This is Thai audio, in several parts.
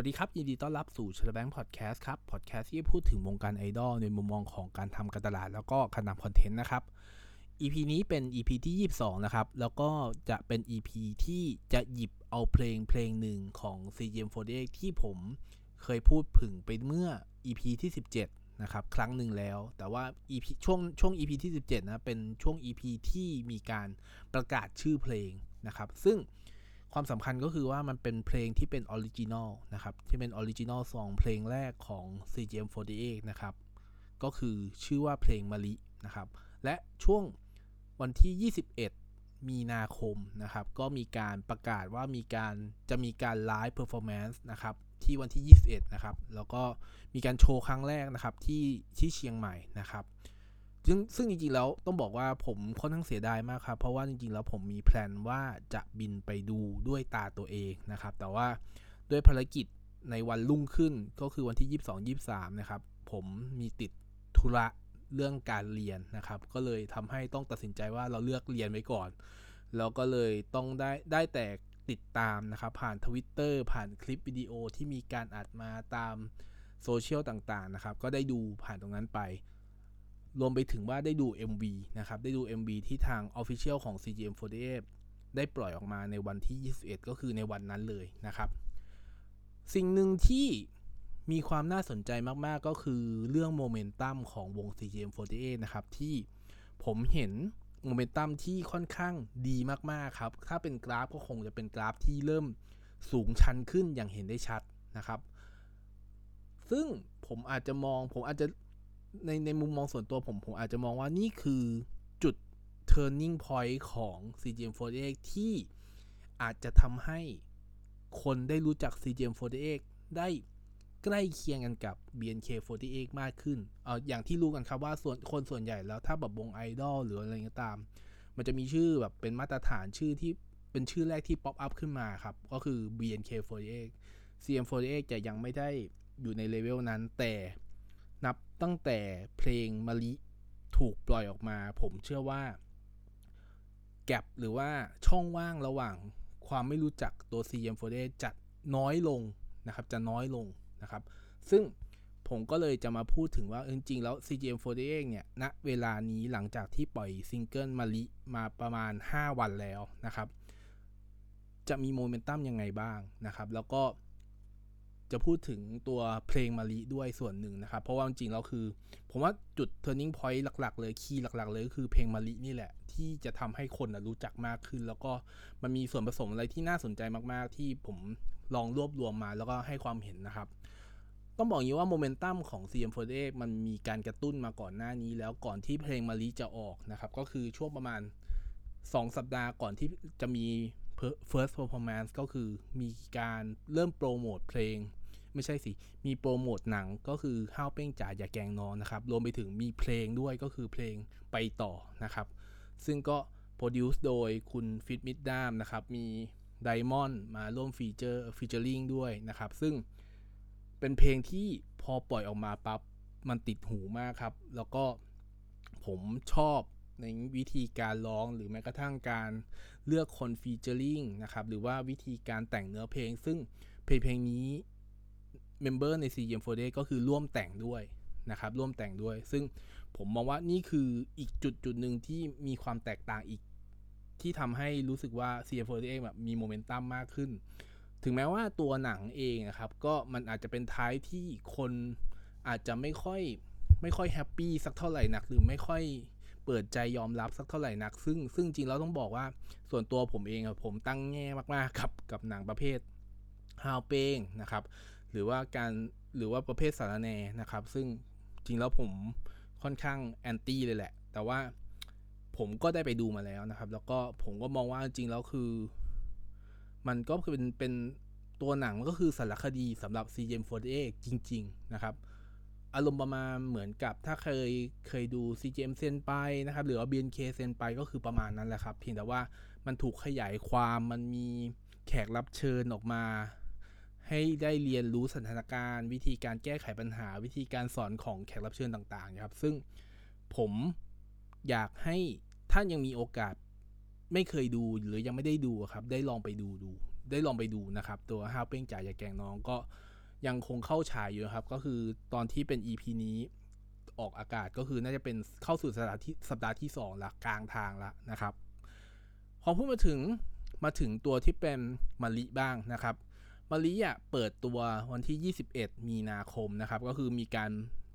วัสดีครับ ยินดีต้อนรับสู่เชลแบงค์พอดแคสต์ครับพอดแคสต์ที่พูดถึงวงการไอดอลในมุมมองของการทำการตลาด แล้วก็การทำคอนเทนต์นะครับ EP นี้เป็น EP ที่ 22 นะครับ แล้วก็จะเป็น EP ที่จะหยิบเอาเพลงเพลงหนึ่งของ CGM48 ที่ผมเคยพูดถึงไปเมื่อ EP ที่ 17 นะครับ ครั้งหนึ่งแล้ว แต่ว่า EP ช่วงช่วง EP ที่ 17 นะ เป็นช่วง EP ที่มีการประกาศชื่อเพลงนะครับ ซึ่ง ความสำคัญก็คือว่ามันเป็นเพลงที่เป็น original นะครับ ที่เป็น original song เพลงแรกของ CGM48 นะครับ ก็คือชื่อว่าเพลงมะลินะครับ และช่วงวันที่ 21 มีนาคมนะครับ ก็มีการประกาศว่ามีการจะมีการ live performance นะครับ ที่วันที่ 21 นะครับ แล้วก็มีการโชว์ครั้งแรกนะครับที่ที่เชียงใหม่นะครับ ซึ่งซึ่งจริงๆแล้วต้องบอกว่าผมค่อนข้างเสียดายมากครับ เพราะว่าจริงๆแล้วผมมีแพลนว่าจะบินไปดูด้วยตาตัวเองนะครับ แต่ว่าด้วยภารกิจในวันรุ่งขึ้นก็คือวันที่ 22 23 นะครับ ผมมีติดธุระเรื่องการเรียนนะครับ ก็เลยทำให้ต้องตัดสินใจว่าเราเลือกเรียนไว้ก่อน แล้วก็เลยต้องได้ได้แต่ติดตามนะครับ ผ่านทวิตเตอร์ผ่านคลิปวิดีโอที่มีการอัดมาตามโซเชียลต่างๆนะครับ ก็ได้ดูผ่านตรงนั้นไป รวมไปถึงว่าได้ดู MV นะครับ ได้ดู MV ที่ทาง Official ของ CGM48 ได้ปล่อยออกมาในวันที่ 21 ก็คือในวันนั้นเลยนะครับ สิ่งหนึ่งที่มีความน่าสนใจมาก ๆ ก็คือเรื่องโมเมนตัมของวง CGM48 นะครับ ที่ผมเห็นโมเมนตัมที่ค่อนข้างดีมาก ๆ ครับ ถ้าเป็นกราฟก็คงจะเป็นกราฟที่เริ่มสูงชันขึ้นอย่างเห็นได้ชัดนะครับ ซึ่งผมอาจจะมองผมอาจจะ ในในมุมมองส่วนตัวผม ผมอาจจะมองว่านี่คือจุด turning point ของ CGM48 ที่อาจจะทำให้คนได้รู้จัก CGM48 ได้ใกล้เคียงกันกับ BNK48 มากขึ้น เอาอย่างที่รู้กันครับว่าส่วนคนส่วนใหญ่แล้วถ้าแบบวงไอดอลหรืออะไรก็ตาม มันจะมีชื่อแบบเป็นมาตรฐานชื่อที่เป็นชื่อแรกที่ pop up ขึ้นมาครับ ก็คือ BNK48 CGM48 จะยังไม่ได้อยู่ในเลเวลนั้นแต่ ตั้งแต่เพลงมะลิถูกปล่อยออกมา ผมเชื่อว่า gap หรือว่าช่องว่างระหว่างความไม่รู้จักตัว CGM48 จะน้อยลงนะครับ จะน้อยลงนะครับ ซึ่งผมก็เลยจะมาพูดถึงว่าจริงๆแล้ว CGM48 เนี่ยณเวลานี้หลังจากที่ปล่อยซิงเกิลมะลิมาประมาณ 5 วันแล้วนะครับ จะมีโมเมนตัมยังไงบ้างนะครับ แล้วก็ จะพูดถึงตัวเพลงมาลิด้วยส่วนหนึ่งนะครับ เพราะว่าจริงๆแล้วคือ ผมว่าจุด turning point หลัก ๆ เลยคีย์หลัก ๆ เลยก็คือเพลงมาลินี่แหละ ที่จะทำให้คนรู้จักมากขึ้น แล้วก็มันมีส่วนผสมอะไรที่น่าสนใจมากๆ ที่ผมลองรวบรวมมาแล้วก็ให้ความเห็นนะครับ ต้องบอกอย่างนี้ว่าโมเมนตัมของ CM48 มันมีการกระตุ้นมาก่อนหน้านี้ แล้วก่อนที่เพลงมาลิจะออกนะครับ ก็คือช่วงประมาณ 2 สัปดาห์ก่อนที่จะมี first performance ก็คือมีการเริ่มโปรโมทเพลง ไม่ใช่สิ มีโปรโมทหนังก็คือห้าวเป้งจ๋าอย่าแกงน้องนะครับ รวมไปถึงมีเพลงด้วยก็คือเพลงไปต่อนะครับ ซึ่งก็ produce โดยคุณฟิตมิดดามนะครับ มีไดมอนด์มาร่วม feature featuring ด้วยนะครับ ซึ่งเป็นเพลงที่พอปล่อยออกมาปั๊บมันติดหูมากครับ แล้วก็ผมชอบในวิธีการร้องหรือแม้กระทั่งการเลือกคน featuring นะครับ หรือว่าวิธีการแต่งเนื้อเพลง ซึ่งเพลงเพลงนี้ member ใน CGM48 ก็คือร่วมแต่งด้วยนะครับ ร่วมแต่งด้วย ซึ่งผมมองว่านี่คืออีกจุดจุดหนึ่งที่มีความแตกต่างอีก ที่ทำให้รู้สึกว่า CGM48 แบบมีโมเมนตัมมากขึ้น ถึงแม้ว่าตัวหนังเองนะครับ ก็มันอาจจะเป็นท้ายที่คนอาจจะไม่ค่อยไม่ค่อย happy สักเท่าไหร่นักหรือไม่ค่อยเปิดใจยอมรับสักเท่าไหร่นัก ซึ่งซึ่งจริงแล้วต้องบอกว่าส่วนตัวผมเองผมตั้งแง่มากๆกับกับหนังประเภทห้าวเป้งนะครับ หรือว่าการหรือว่าประเภทสาระแนนะครับ ซึ่งจริงแล้วผมค่อนข้าง anti เลยแหละ แต่ว่าผมก็ได้ไปดูมาแล้วนะครับ แล้วก็ผมก็มองว่าจริงแล้วคือ มันก็เป็นเป็นตัวหนังก็คือสารคดีสำหรับ CGM48 จริง ๆ นะครับ อารมณ์ประมาณเหมือนกับถ้าเคยเคยดู CGM เซนไปนะครับ หรือว่า BNK เซนไปก็คือประมาณนั้นแหละครับ เพียงแต่ว่ามันถูกขยายความมันมีแขกรับเชิญออกมา ให้ได้เรียนรู้สถานการณ์ วิธีการแก้ไขปัญหา วิธีการสอนของแขกรับเชิญต่างๆครับ ซึ่งผมอยากให้ท่านยังมีโอกาสไม่เคยดูหรือยังไม่ได้ดูครับ ได้ลองไปดูดู ได้ลองไปดูนะครับ ตัวห้าวเป้งจ่ายยาแกงน้องก็ยังคงเข้าฉายอยู่ครับ ก็คือตอนที่เป็น EP นี้ออกอากาศก็คือน่าจะเป็นเข้าสู่สัปดาห์ที่สัปดาห์ที่2ละกลางทางละนะครับ พอพูดมาถึงมาถึงตัวที่เป็นมาริบ้างนะครับ มาริอะเปิดตัววันที่ 21 มีนาคมนะครับ ก็คือมีการ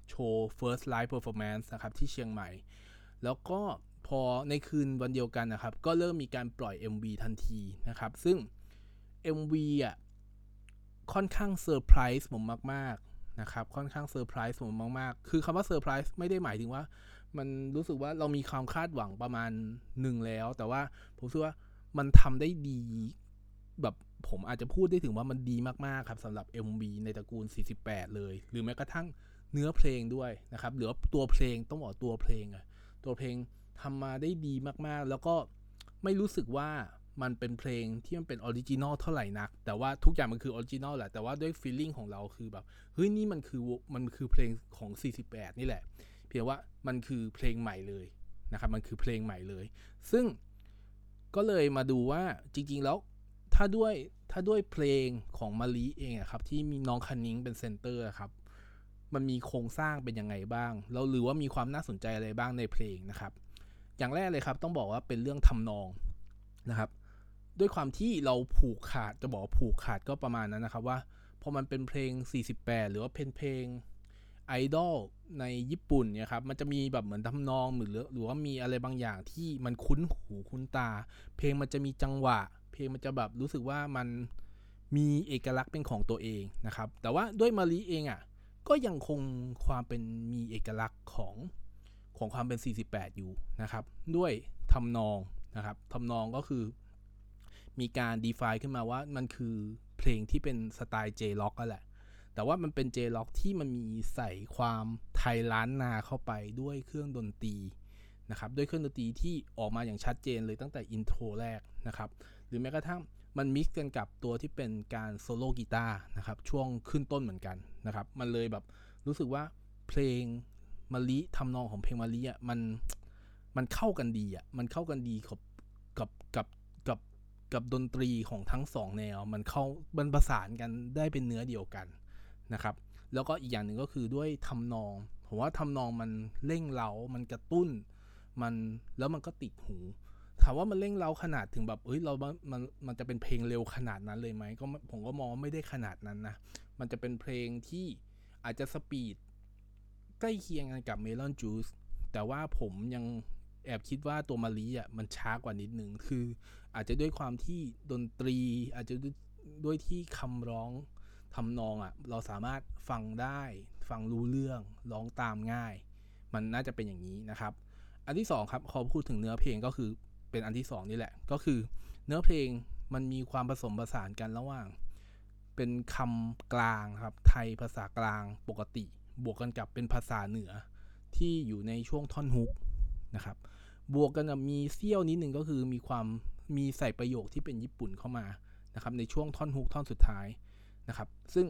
โชว์ first live performance นะครับ ที่เชียงใหม่ แล้วก็พอในคืนวันเดียวกันนะครับ ก็เริ่มมีการปล่อย MV ทันทีนะครับ ซึ่ง MV อะค่อนข้างเซอร์ไพรส์ผมมาก ๆ นะครับ ค่อนข้างเซอร์ไพรส์ผมมาก ๆ คือคำว่าเซอร์ไพรส์ไม่ได้หมายถึงว่า มันรู้สึกว่าเรามีความคาดหวังประมาณหนึ่งแล้ว แต่ว่าผมคิดว่ามันทำได้ดีแบบ ผมอาจจะพูดได้ถึงว่ามันดีมาก ๆ ครับสำหรับ MV ในตระกูล 48 เลย หรือแม้กระทั่งเนื้อเพลงด้วยนะครับหรือตัวเพลงต้องบอกตัวเพลงอะตัวเพลงทำมาได้ดีมากๆ แล้วก็ไม่รู้สึกว่ามันเป็นเพลงที่มันเป็น original เท่าไหร่นัก แต่ว่าทุกอย่างมันคือ original แหละแต่ว่าด้วย feeling ของเราคือแบบเฮ้ยนี่มันคือมันคือเพลงของ 48 นี่แหละ เพียงว่ามันคือเพลงใหม่เลยนะครับมันคือเพลงใหม่เลย ซึ่งก็เลยมาดูว่าจริง ๆ แล้ว ถ้าด้วยถ้าด้วยเพลงของมะลิเองอะครับ ที่มีน้องคนิ้งเป็น center ครับ มันมีโครงสร้างเป็นยังไงบ้าง แล้วหรือว่ามีความน่าสนใจอะไรบ้างในเพลงนะครับ อย่างแรกเลยครับต้องบอกว่าเป็นเรื่องทำนองนะครับ ด้วยความที่เราผูกขาดจะบอกผูกขาดก็ประมาณนั้นนะครับว่าพอมันเป็นเพลง 48 หรือว่าเพลงเพลงไอดอลในญี่ปุ่นเนี่ยครับ มันจะมีแบบเหมือนทำนองหรือหรือว่ามีอะไรบางอย่างที่มันคุ้นหูคุ้นตา เพลงมันจะมีจังหวะ เพลงมันจะแบบรู้สึกว่ามันมีเอกลักษณ์เป็นของตัวเองนะครับ แต่ว่าด้วยมารีเองอะ่ะก็ยังคงความเป็นมีเอกลักษณ์ของของความเป็น 48 อยู่นะครับ ด้วยทำนองนะครับทำนองก็คือมีการ define ขึ้นมาว่ามันคือเพลงที่เป็นสไตล์ J-Rock ก็แหละ แต่ว่ามันเป็น J-Rock ที่มันมีใส่ความไทยล้านนาเข้าไปด้วยเครื่องดนตรีนะครับ ด้วยเครื่องดนตรีที่ออกมาอย่างชัดเจนเลยตั้งแต่ intro แรกนะครับ หรือแม้กระทั่งมัน mix กันกับตัวที่เป็นการโซโล่กีตาร์นะครับช่วงขึ้นต้นเหมือนกันนะครับ มันเลยแบบรู้สึกว่าเพลงมะลิทำนองของเพลงมะลิอะมันมันเข้ากันดีอะมันเข้ากันดีกับกับกับกับกับดนตรีของทั้งสองแนว มันเข้ามันประสานกันได้เป็นเนื้อเดียวกันนะครับแล้วก็อีกอย่างหนึ่งก็คือด้วยทำนอง ผมว่าทำนองมันเร่งเร้ามันกระตุ้น มันแล้วมันก็ติดหู ถามว่ามันเร่งเราขนาดถึงแบบเฮ้ยเรามันมันจะเป็นเพลงเร็วขนาดนั้นเลยไหมก็ผมก็มองไม่ได้ขนาดนั้นนะ มันจะเป็นเพลงที่อาจจะสปีดใกล้เคียงกันกับเมลอนจูสแต่ว่าผมยังแอบคิดว่าตัวมารีอะมันช้ากว่านิดนึงคืออาจจะด้วยความที่ดนตรี อาจจะด้วยที่คำร้องทำนองอะ เราสามารถฟังได้ ฟังรู้เรื่องร้องตามง่าย มันน่าจะเป็นอย่างนี้นะครับ อันที่2ครับพอพูดถึงเนื้อเพลงก็คือ เป็นอันที่2นี่แหละ ก็คือ เนื้อเพลงมันมีความผสมผสานกันระหว่าง เป็นคำกลางครับไทยภาษากลางปกติ บวกกันกับเป็นภาษาเหนือที่อยู่ในช่วงท่อนฮุกนะครับ บวกกันกับมีเซี่ยวนิดหนึ่งก็คือมีความมีใส่ประโยคที่เป็นญี่ปุ่นเข้ามานะครับในช่วงท่อนฮุกท่อนสุดท้ายนะครับ ซึ่ง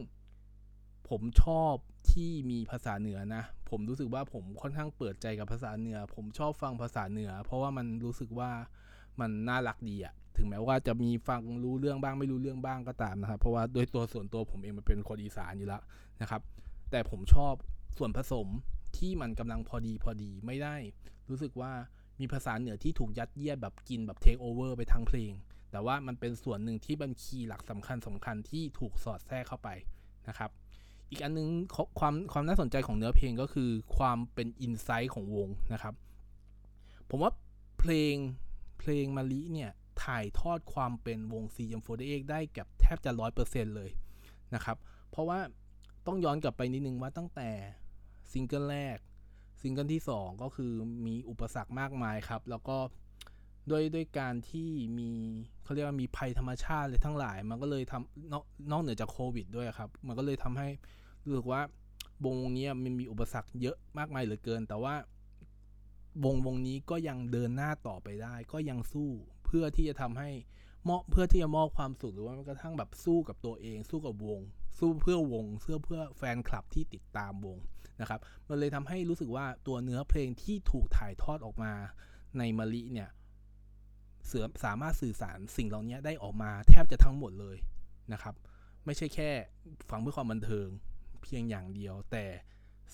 ผมชอบ ที่มีภาษาเหนือนะ ผมรู้สึกว่าผมค่อนข้างเปิดใจกับภาษาเหนือ ผมชอบฟังภาษาเหนือ เพราะว่ามันรู้สึกว่ามันน่ารักดีอะถึงแม้ว่าจะมีฟังรู้เรื่องบ้างไม่รู้เรื่องบ้างก็ตามนะครับ เพราะว่าโดยตัวส่วนตัวผมเองมันเป็นคนอีสานอยู่แล้วนะครับ แต่ผมชอบส่วนผสมที่มันกำลังพอดีพอดีไม่ได้ รู้สึกว่ามีภาษาเหนือที่ถูกยัดเยียดแบบกินแบบเทคโอเวอร์ไปทั้งเพลง แต่ว่ามันเป็นส่วนหนึ่งที่มัน key หลักสำคัญสำคัญที่ถูกสอดแทรกเข้าไปนะครับ อีกอันนึงความความน่าสนใจของเนื้อเพลงก็คือความเป็น insight ของวงนะครับ ผมว่าเพลงเพลงมะลิเนี่ย ถ่ายทอดความเป็นวง CGM48 ได้กับแทบจะร้อยเปอร์เซ็นต์เลยนะครับ เพราะว่าต้องย้อนกลับไปนิดนึงว่าตั้งแต่ซิงเกิลแรกซิงเกิลที่ 2 ก็คือมีอุปสรรคมากมายครับ แล้วก็ ด้วยด้วยการที่มีเขาเรียกว่ามีภัยธรรมชาติเลยทั้งหลาย มันก็เลยทำนอกนอกเหนือจากโควิดด้วยครับ มันก็เลยทำให้รู้สึกว่าวงนี้มันมีอุปสรรคเยอะมากมายเหลือเกิน แต่ว่าวงวงนี้ก็ยังเดินหน้าต่อไปได้ ก็ยังสู้เพื่อที่จะทำให้มอบเพื่อที่จะมอบความสุขหรือว่ากระทั่งแบบสู้กับตัวเอง สู้กับวง สู้เพื่อวงเพื่อเพื่อแฟนคลับที่ติดตามวงนะครับ มันเลยทำให้รู้สึกว่าตัวเนื้อเพลงที่ถูกถ่ายทอดออกมาในมาลิเนี่ย เสือสามารถสื่อสารสิ่งเหล่านี้ได้ออกมาแทบจะทั้งหมดเลยนะครับ ไม่ใช่แค่ฟังเพื่อความบันเทิงเพียงอย่างเดียว แต่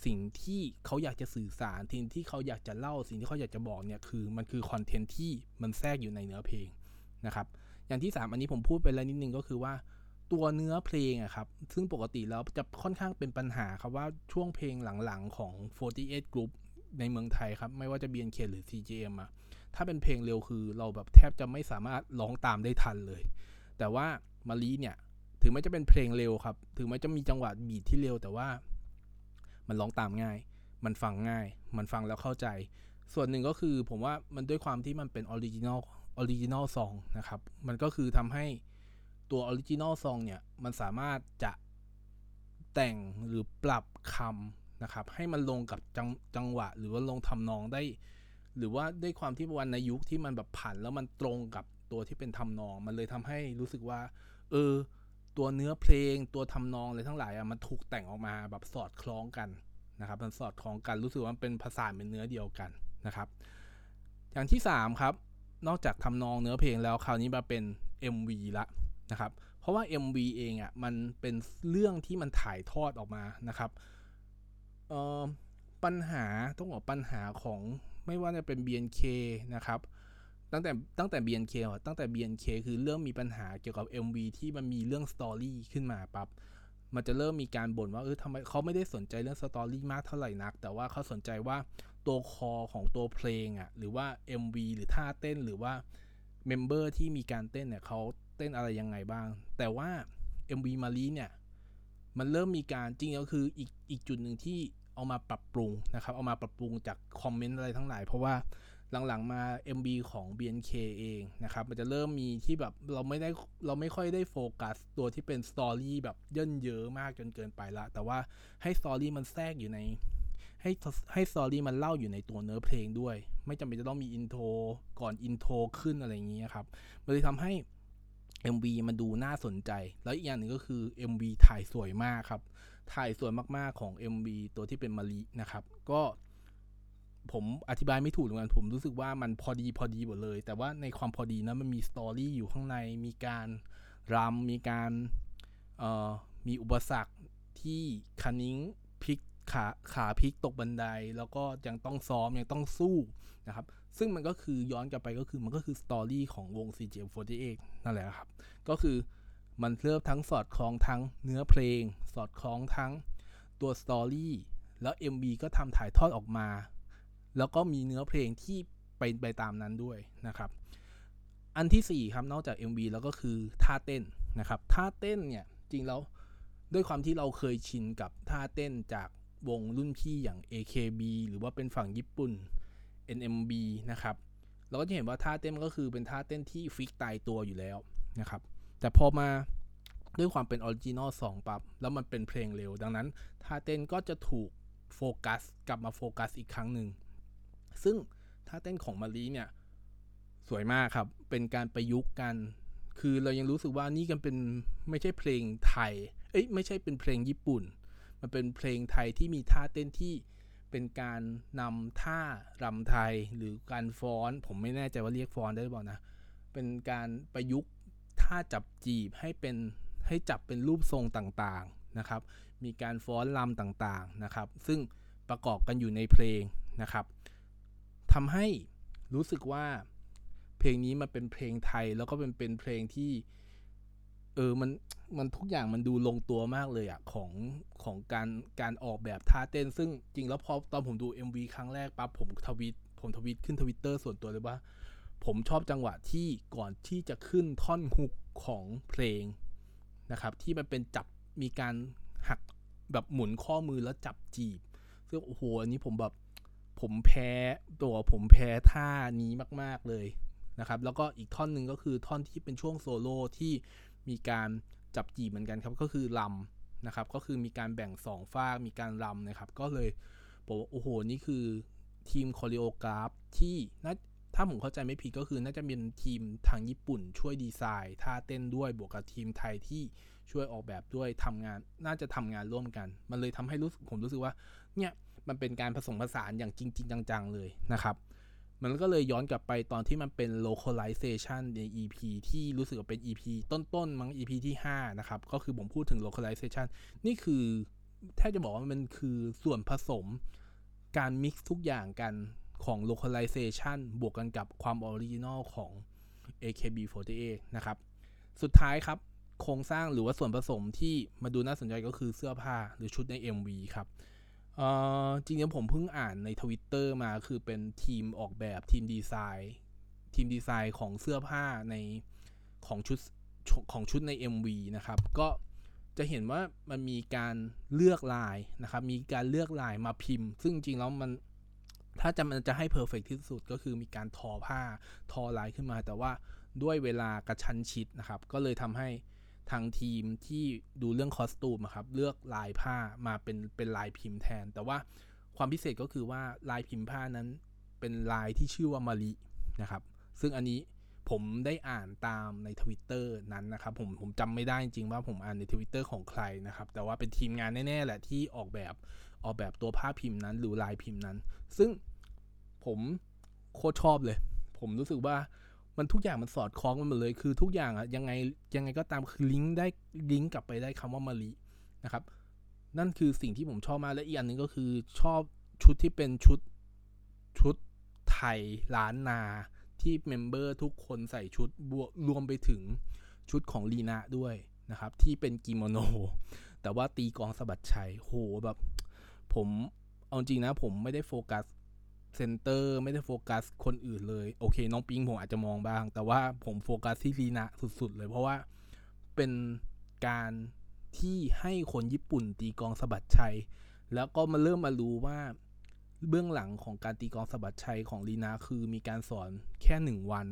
สิ่งที่เขาอยากจะสื่อสารสิ่งที่เขาอยากจะเล่าสิ่งที่เขาอยากจะบอกเนี่ยคือมันคือคอนเทนต์ที่มันแทรกอยู่ในเนื้อเพลงนะครับ อย่างที่ 3 อันนี้ผมพูดไปแล้วนิดนึงก็คือว่าตัวเนื้อเพลงอะครับ ซึ่งปกติแล้วจะค่อนข้างเป็นปัญหาครับว่าช่วงเพลงหลังๆของ 48 Group ในเมืองไทยครับ ไม่ว่าจะ BNK หรือ CJM อะ ถ้าเป็นเพลงเร็วคือเราแบบแทบจะไม่สามารถร้องตามได้ทันเลย แต่ว่ามารีเนี่ย ถึงแม้จะเป็นเพลงเร็วครับ ถึงแม้จะมีจังหวะบีทที่เร็ว แต่ว่า มันร้องตามง่าย มันฟังง่าย มันฟังแล้วเข้าใจ ส่วนหนึ่งก็คือผมว่ามันด้วยความที่มันเป็น original original song นะครับ มันก็คือทำให้ตัว original song เนี่ย มันสามารถจะแต่งหรือปรับคำนะครับ ให้มันลงกับจังจังหวะ หรือว่าลงทำนองได้ หรือว่าด้วยความที่วันในยุคที่มันแบบผ่านแล้วมันตรงกับตัวที่เป็นทำนอง มันเลยทำให้รู้สึกว่า เออ ตัวเนื้อเพลงตัวทำนองอะไรทั้งหลายอะมันถูกแต่งออกมาแบบสอดคล้องกันนะครับ มันสอดคล้องกันรู้สึกว่ามันเป็นภาษาเป็นเนื้อเดียวกันนะครับ อย่างที่ 3 ครับ นอกจากทำนองเนื้อเพลงแล้วคราวนี้มาเป็น MV ละนะครับ เพราะว่า MV เองอะมันเป็นเรื่องที่มันถ่ายทอดออกมานะครับปัญหาต้องบอกปัญหาของ ไม่ว่าจะเป็น BNK นะครับตั้งแต่ตั้งแต่ BNK ตั้งแต่ BNK คือเริ่มมีปัญหาเกี่ยวกับ MV ที่มันมีเรื่องสตอรี่ขึ้นมาปับ๊บมันจะเริ่มมีการบ่นว่าเออทำไมเขาไม่ได้สนใจเรื่อง story มากเท่าไหร่นัก แต่ว่าเขาสนใจว่าตัว core ของตัวเพลงอะ่ะหรือว่า MV หรือท่าเต้นหรือว่า member ที่มีการเต้นเนี่ยเขาเต้นอะไรยังไงบ้าง แต่ว่า MV มะลิเนี่ยมันเริ่มมีการจริงก็คืออีกอีกจุดหนึ่งที่ เอามาปรับปรุงนะครับ เอามาปรับปรุงจากคอมเมนต์อะไรทั้งหลาย เพราะว่าหลังๆมา MV ของ BNK เองนะครับ มันจะเริ่มมีที่แบบเราไม่ได้เราไม่ค่อยได้โฟกัส ตัวที่เป็น story แบบเยิ่นเย้อมากจนเกินไปละ แต่ว่าให้ story มันแทรกอยู่ใน ให้ให้ story มันเล่าอยู่ในตัวเนื้อเพลงด้วย ไม่จำเป็นจะต้องมี intro ก่อน intro ขึ้นอะไรอย่างนี้ครับ มันเลยทำให้ MV มันดูน่าสนใจ แล้วอีกอย่างหนึ่งก็คือ MV ถ่ายสวยมากครับ ถ่ายสวยมากๆของ MV ตัวที่เป็นมะลินะครับ ก็ผมอธิบายไม่ถูกเหมือนกันผมรู้สึกว่ามันพอดีพอดีหมดเลย แต่ว่าในความพอดีนะมันมี story อยู่ข้างใน มีการรำมีการเอ่อมีอุปสรรคที่คันนิ้งพลิกขาขาพลิกตกบันได แล้วก็ยังต้องซ้อมยังต้องสู้นะครับ ซึ่งมันก็คือย้อนกลับไปก็คือมันก็คือสตอรี่ของวง CGM48 นั่นแหละครับ ก็คือมันเริ่มทั้งสอดคล้องทั้งเนื้อเพลง สอดคล้องทั้งตัวสตอรี่แล้ว MV ก็ทำถ่ายทอดออกมา แล้วก็มีเนื้อเพลงที่ไปไปตามนั้นด้วยนะครับ อันที่ 4 ครับ นอกจาก MV แล้วก็คือท่าเต้นนะครับ ท่าเต้นเนี่ย จริงแล้วด้วยความที่เราเคยชินกับท่าเต้นจากวงรุ่นพี่อย่าง AKB หรือว่าเป็นฝั่งญี่ปุ่น NMB นะครับเราก็จะเห็นว่าท่าเต้นก็คือเป็นท่าเต้นที่ fix ตายตัวอยู่แล้วนะครับแต่พอมาด้วยความเป็น original song ปั๊บแล้วมันเป็นเพลงเร็ว ดังนั้นท่าเต้นก็จะถูกโฟกัสกลับมาโฟกัสอีกครั้งหนึ่ง ซึ่งท่าเต้นของมารีเนี่ยสวยมากครับ เป็นการประยุกต์กัน คือเรายังรู้สึกว่านี่กันเป็นไม่ใช่เพลงไทย เอ้ยไม่ใช่เป็นเพลงญี่ปุ่น มันเป็นเพลงไทยที่มีท่าเต้นที่ เป็นการนำท่ารำไทยหรือการฟ้อน ผมไม่แน่ใจว่าเรียกฟ้อนได้หรือเปล่านะ เป็นการประยุกต์ท่าจับจีบให้เป็นให้จับเป็นรูปทรงต่างๆนะครับ มีการฟ้อนลำต่างๆนะครับ ซึ่งประกอบกันอยู่ในเพลงนะครับทำให้รู้สึกว่าเพลงนี้มันเป็นเพลงไทยแล้วก็เป็นเป็นเพลงที่ เออมันมันทุกอย่างมันดูลงตัวมากเลยอะของของการการออกแบบท่าเต้น ซึ่งจริงแล้วพอตอนผมดู MV ครั้งแรกปั๊บผมทวิตผมทวิตขึ้นทวิตเตอร์ส่วนตัวเลยว่า ผมชอบจังหวะที่ก่อนที่จะขึ้นท่อนฮุกของเพลงนะครับ ที่มันเป็นจับมีการหักแบบหมุนข้อมือแล้วจับจีบ ซึ่งโอ้โหอันนี้ผมแบบผมแพ้ตัวผมแพ้ท่านี้มาก ๆเลยนะครับ แล้วก็อีกท่อนหนึ่งก็คือท่อนที่เป็นช่วงโซโล่ที่ มีการจับจีบเหมือนกันครับก็คือลำนะครับ ก็คือมีการแบ่ง2ฝากมีการลำนะครับ ก็เลยบอกว่าโอ้โหนี่คือทีมคอริโอกราฟที่น่าถ้าผมเข้าใจไม่ผิดก็คือน่าจะเป็นทีมทางญี่ปุ่นช่วยดีไซน์ท่าเต้นด้วยบวกกับทีมไทยที่ช่วยออกแบบด้วยทำงานน่าจะทำงานร่วมกัน มันเลยทำให้รู้ผมรู้สึกว่าเนี่ยมันเป็นการผสมผสานอย่างจริง ๆ จังๆเลยนะครับ มันก็เลยย้อนกลับไปตอนที่มันเป็น localization ใน EP ที่รู้สึกว่าเป็น EP ต้นๆมั้ง EP ที่ 5 นะครับ ก็คือผมพูดถึง localization นี่คือแทบจะบอกว่ามันคือส่วนผสมการ mix ทุกอย่างกันของ localization บวกกันกับความ original ของ AKB48 นะครับ สุดท้ายครับ โครงสร้างหรือว่าส่วนผสมที่มาดูน่าสนใจก็คือเสื้อผ้าหรือชุดใน MV ครับ เออจริงๆผมเพิ่งอ่านในทวิตเตอร์มาคือเป็นทีมออกแบบทีมดีไซน์ทีมดีไซน์ของเสื้อผ้าในของชุดของชุดใน MV นะครับ ก็จะเห็นว่ามันมีการเลือกลายนะครับ มีการเลือกลายมาพิมพ์ ซึ่งจริงๆแล้วมันถ้าจะมันจะให้เพอร์เฟกที่สุดก็คือมีการทอผ้าทอลายขึ้นมา แต่ว่าด้วยเวลากระชั้นชิดนะครับ ก็เลยทำให้ ทางทีมที่ดูเรื่องคอสตูมครับเลือกลายผ้ามาเป็นเป็นลายพิมพ์แทน แต่ว่าความพิเศษก็คือว่าลายพิมพ์ผ้านั้นเป็นลายที่ชื่อว่ามารินะครับ ซึ่งอันนี้ผมได้อ่านตามในทวิตเตอร์นั้นนะครับ ผมผมจำไม่ได้จริงว่าผมอ่านในทวิตเตอร์ของใครนะครับ แต่ว่าเป็นทีมงานแน่ ๆ แหละที่ออกแบบออกแบบตัวผ้าพิมพ์นั้น หรือลายพิมพ์นั้น ซึ่งผมโคตรชอบเลย ผมรู้สึกว่า มันทุกอย่างมันสอดคล้องกันหมดเลยคือทุกอย่างอะยังไงยังไงก็ตามคือลิงก์ได้ลิงก์กลับไปได้คำว่ามารินะครับ นั่นคือสิ่งที่ผมชอบมากและอีกอันนึงก็คือชอบชุดที่เป็นชุดชุดไทยล้านนาที่ member ทุกคนใส่ชุดบวรวมไปถึงชุดของลีนาด้วยนะครับ ที่เป็นกิโมโน แต่ว่าตีกลองสะบัดชัยโหแบบ ผมเอาจริงนะผมไม่ได้โฟกัส center ไม่ได้โฟกัสคนอื่นเลย โอเค น้องปิงผมอาจจะมองบ้าง แต่ว่าผมโฟกัสที่ลีนะสุด ๆ เลย เพราะว่าเป็นการที่ให้คนญี่ปุ่นตีกองสะบัดชัย แล้วก็มาเริ่มมารู้ว่าเบื้องหลังของการตีกองสะบัดชัยของลีนาคือมีการสอนแค่หนึ่งวัน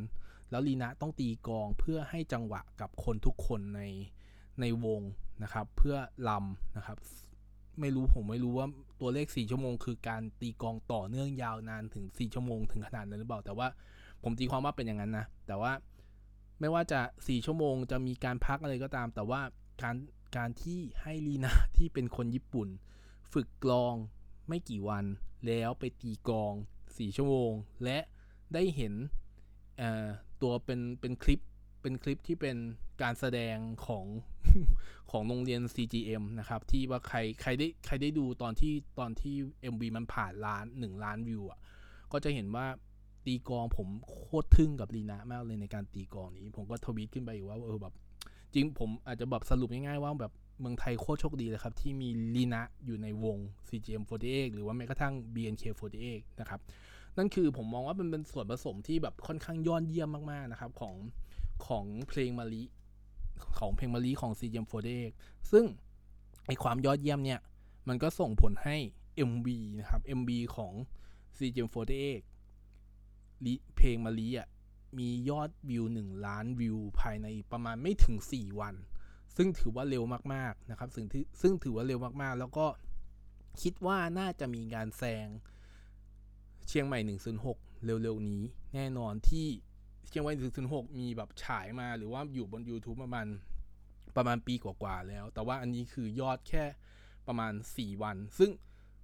แล้วลีนาต้องตีกองเพื่อให้จังหวะกับคนทุกคนในในวงนะครับ เพื่อลำนะครับ ไม่รู้ผมไม่รู้ว่าตัวเลข 4 ชั่วโมง คือการตีกองต่อเนื่องยาวนานถึง 4 ชั่วโมงถึงขนาดนั้นหรือเปล่า แต่ว่าผมตีความว่าเป็นอย่างนั้นนะ แต่ว่าไม่ว่าจะ 4 ชั่วโมงจะมีการพักอะไรก็ตาม แต่ว่าการการที่ให้ลีนาที่เป็นคนญี่ปุ่น ฝึกกลองไม่กี่วัน แล้วไปตีกอง 4 ชั่วโมง และได้เห็นตัวเป็นเป็นคลิปเป็นคลิปที่เป็น การแสดงของของโรงเรียน CGM นะครับ ที่ว่าใครใครได้ใครได้ดูตอนที่ตอนที่ MV มันผ่านล้าน1ล้านวิวอะก็จะเห็นว่าตีกองผมโคตรทึ่งกับลีนามากเลยในการตีกองนี้ ผมก็ทวีตขึ้นไปว่าเออแบบจริงผมอาจจะแบบสรุปง่ายๆว่าแบบเมืองไทยโคตรโชคดีเลยครับ ที่มีลีนะอยู่ในวง CGM48 หรือว่าแม้กระทั่ง BNK48 นะครับนั่นคือผมมองว่ามันเป็นส่วนผสมที่แบบค่อนข้างยอดเยี่ยมมากๆนะครับของของเพลงมาริ ของเพลงมารีของ CGM48 ซึ่งไอความยอดเยี่ยมเนี่ย มันก็ส่งผลให้ MV นะครับ MV ของ CGM48 เพลงมารีอะมียอดวิว 1 ล้านวิว ภายในประมาณไม่ถึง 4 วัน ซึ่งถือว่าเร็วมากๆนะครับ ซึ่งซึ่งถือว่าเร็วมากๆ แล้วก็คิดว่าน่าจะมีงานแซงเชียงใหม่ 106 เร็วๆนี้แน่นอนที่ เชียงใหม่ถึงศูนหกมีแบบฉายมาหรือว่าอยู่บน YouTube ประมาณประมาณปีกว่าๆแล้ว แต่ว่าอันนี้คือยอดแค่ประมาณ 4 วัน ซึ่ง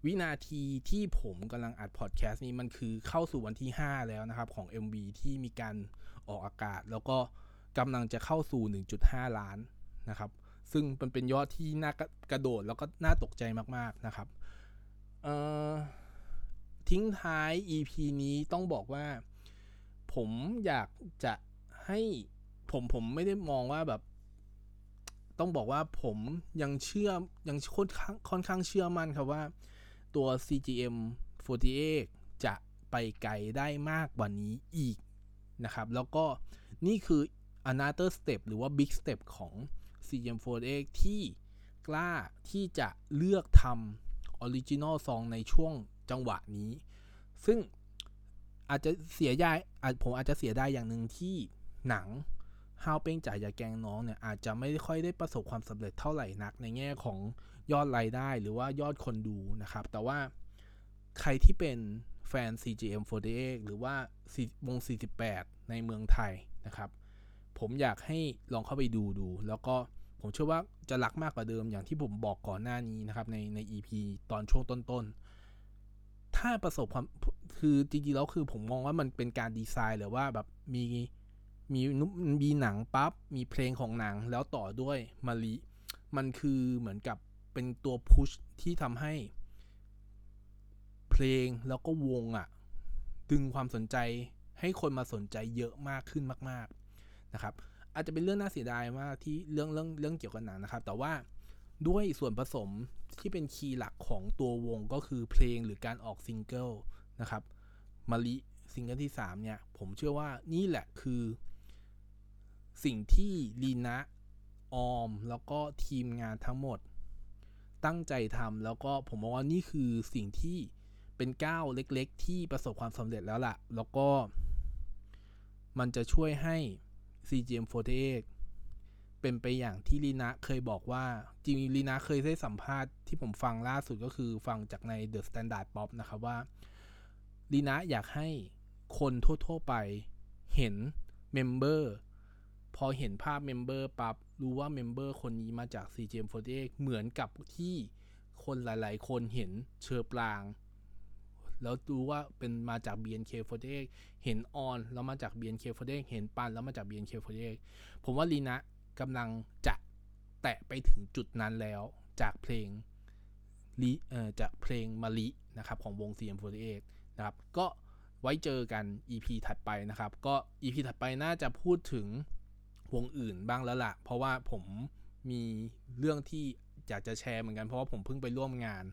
วินาทีที่ผมกำลังอัดพอดแคสต์นี้มันคือเข้าสู่วันที่ 5 แล้วนะครับ ของ MV ที่มีการออกอากาศ แล้วก็กำลังจะเข้าสู่ 1.5 ล้านนะครับ ซึ่งมันเป็นยอดที่น่ากระโดดแล้วก็น่าตกใจมากๆนะครับทิ้งท้าย EP นี้ต้องบอกว่า ผมอยากจะให้ผมผมไม่ได้มองว่าแบบ ต้องบอกว่าผมยังเชื่อยังค่อนข้างค่อนข้างเชื่อมั่นครับว่าตัว CGM 48จะไปไกลได้มากกว่านี้อีกนะครับ แล้วก็นี่คือ another step หรือว่า big step ของ CGM 48ที่กล้าที่จะเลือกทำ original song ในช่วงจังหวะนี้ ซึ่ง อาจจะเสียดายผมอาจจะเสียดายอย่างหนึ่งที่หนังฮาวเป้งจ่ายยาแกงน้องเนี่ยอาจจะไม่ค่อยได้ประสบความสำเร็จเท่าไหร่นัก ในแง่ของยอดรายได้หรือว่ายอดคนดูนะครับ แต่ว่าใครที่เป็นแฟน CGM48 หรือว่าวง 48 ในเมืองไทยนะครับ ผมอยากให้ลองเข้าไปดูดู แล้วก็ผมเชื่อว่าจะรักมากกว่าเดิมอย่างที่ผมบอกก่อนหน้านี้นะครับในใน EP ตอนช่วงต้นๆ ถ้าประสบความคือจริงๆแล้วคือผมมองว่ามันเป็นการดีไซน์หรือว่าแบบมีมีมีหนังปับ๊บมีเพลงของหนังแล้วต่อด้วยมาริมันคือเหมือนกับเป็นตัวพุชที่ทำให้ เพลงแล้วก็วงอะ่ะ ดึงความสนใจให้คนมาสนใจเยอะมากขึ้นมาก ๆนะครับ อาจจะเป็นเรื่องน่าเสียดายมากที่เรื่องเรื่องเรื่องเกี่ยวกับหนังนะครับ แต่ว่าด้วยส่วนผสม ที่เป็น key หลักของตัววงก็คือเพลงหรือการออกซิงเกิลนะครับมาริซิงเกิลที่ 3 เนี่ย ผมเชื่อว่านี่แหละคือ สิ่งที่ลีนะออม แล้วก็ทีมงานทั้งหมด ตั้งใจทำแล้วก็ผมมองว่านี่คือสิ่งที่เป็นก้าวเล็กๆ ที่ประสบความสำเร็จแล้วล่ะ แล้วก็ มันจะช่วยให้ CGM48 เป็นไปอย่างที่ลีนะเคยบอกว่าจริงลีนะเคยได้สัมภาษณ์ที่ผมฟังล่าสุดก็คือฟังจากใน The Standard Pop นะครับว่าลีนะอยากให้คนทั่ว ๆ ไปเห็น member พอเห็นภาพ member ปั๊บรู้ว่า member คนนี้มาจาก CGM48 เหมือนกับที่คนหลาย ๆ คนเห็นเชอร์ปราง แล้วรู้ว่าเป็นมาจาก BNK48 เห็นออนแล้วมาจาก BNK48 เห็นปันแล้วมาจาก BNK48 ผมว่าลีนะ กำลังจะแตะไปถึงจุดนั้นแล้วจากเพลงลีเอ่อจากเพลงมาลินะครับของวง CM48 นะครับก็ไว้เจอกัน EP ถัดไปนะครับ ก็ EP ถัดไปน่าจะพูดถึงวงอื่นบ้างแล้วละ่ะ เพราะว่าผมมีเรื่องที่อยากจะแชร์เหมือนกันเพราะว่าผมเพิ่งไปร่วมงาน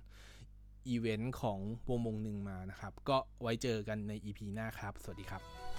อีเวนต์ของวงวงหนึ่งมานะครับ ก็ไว้เจอกันใน EP หน้าครับ สวัสดีครับ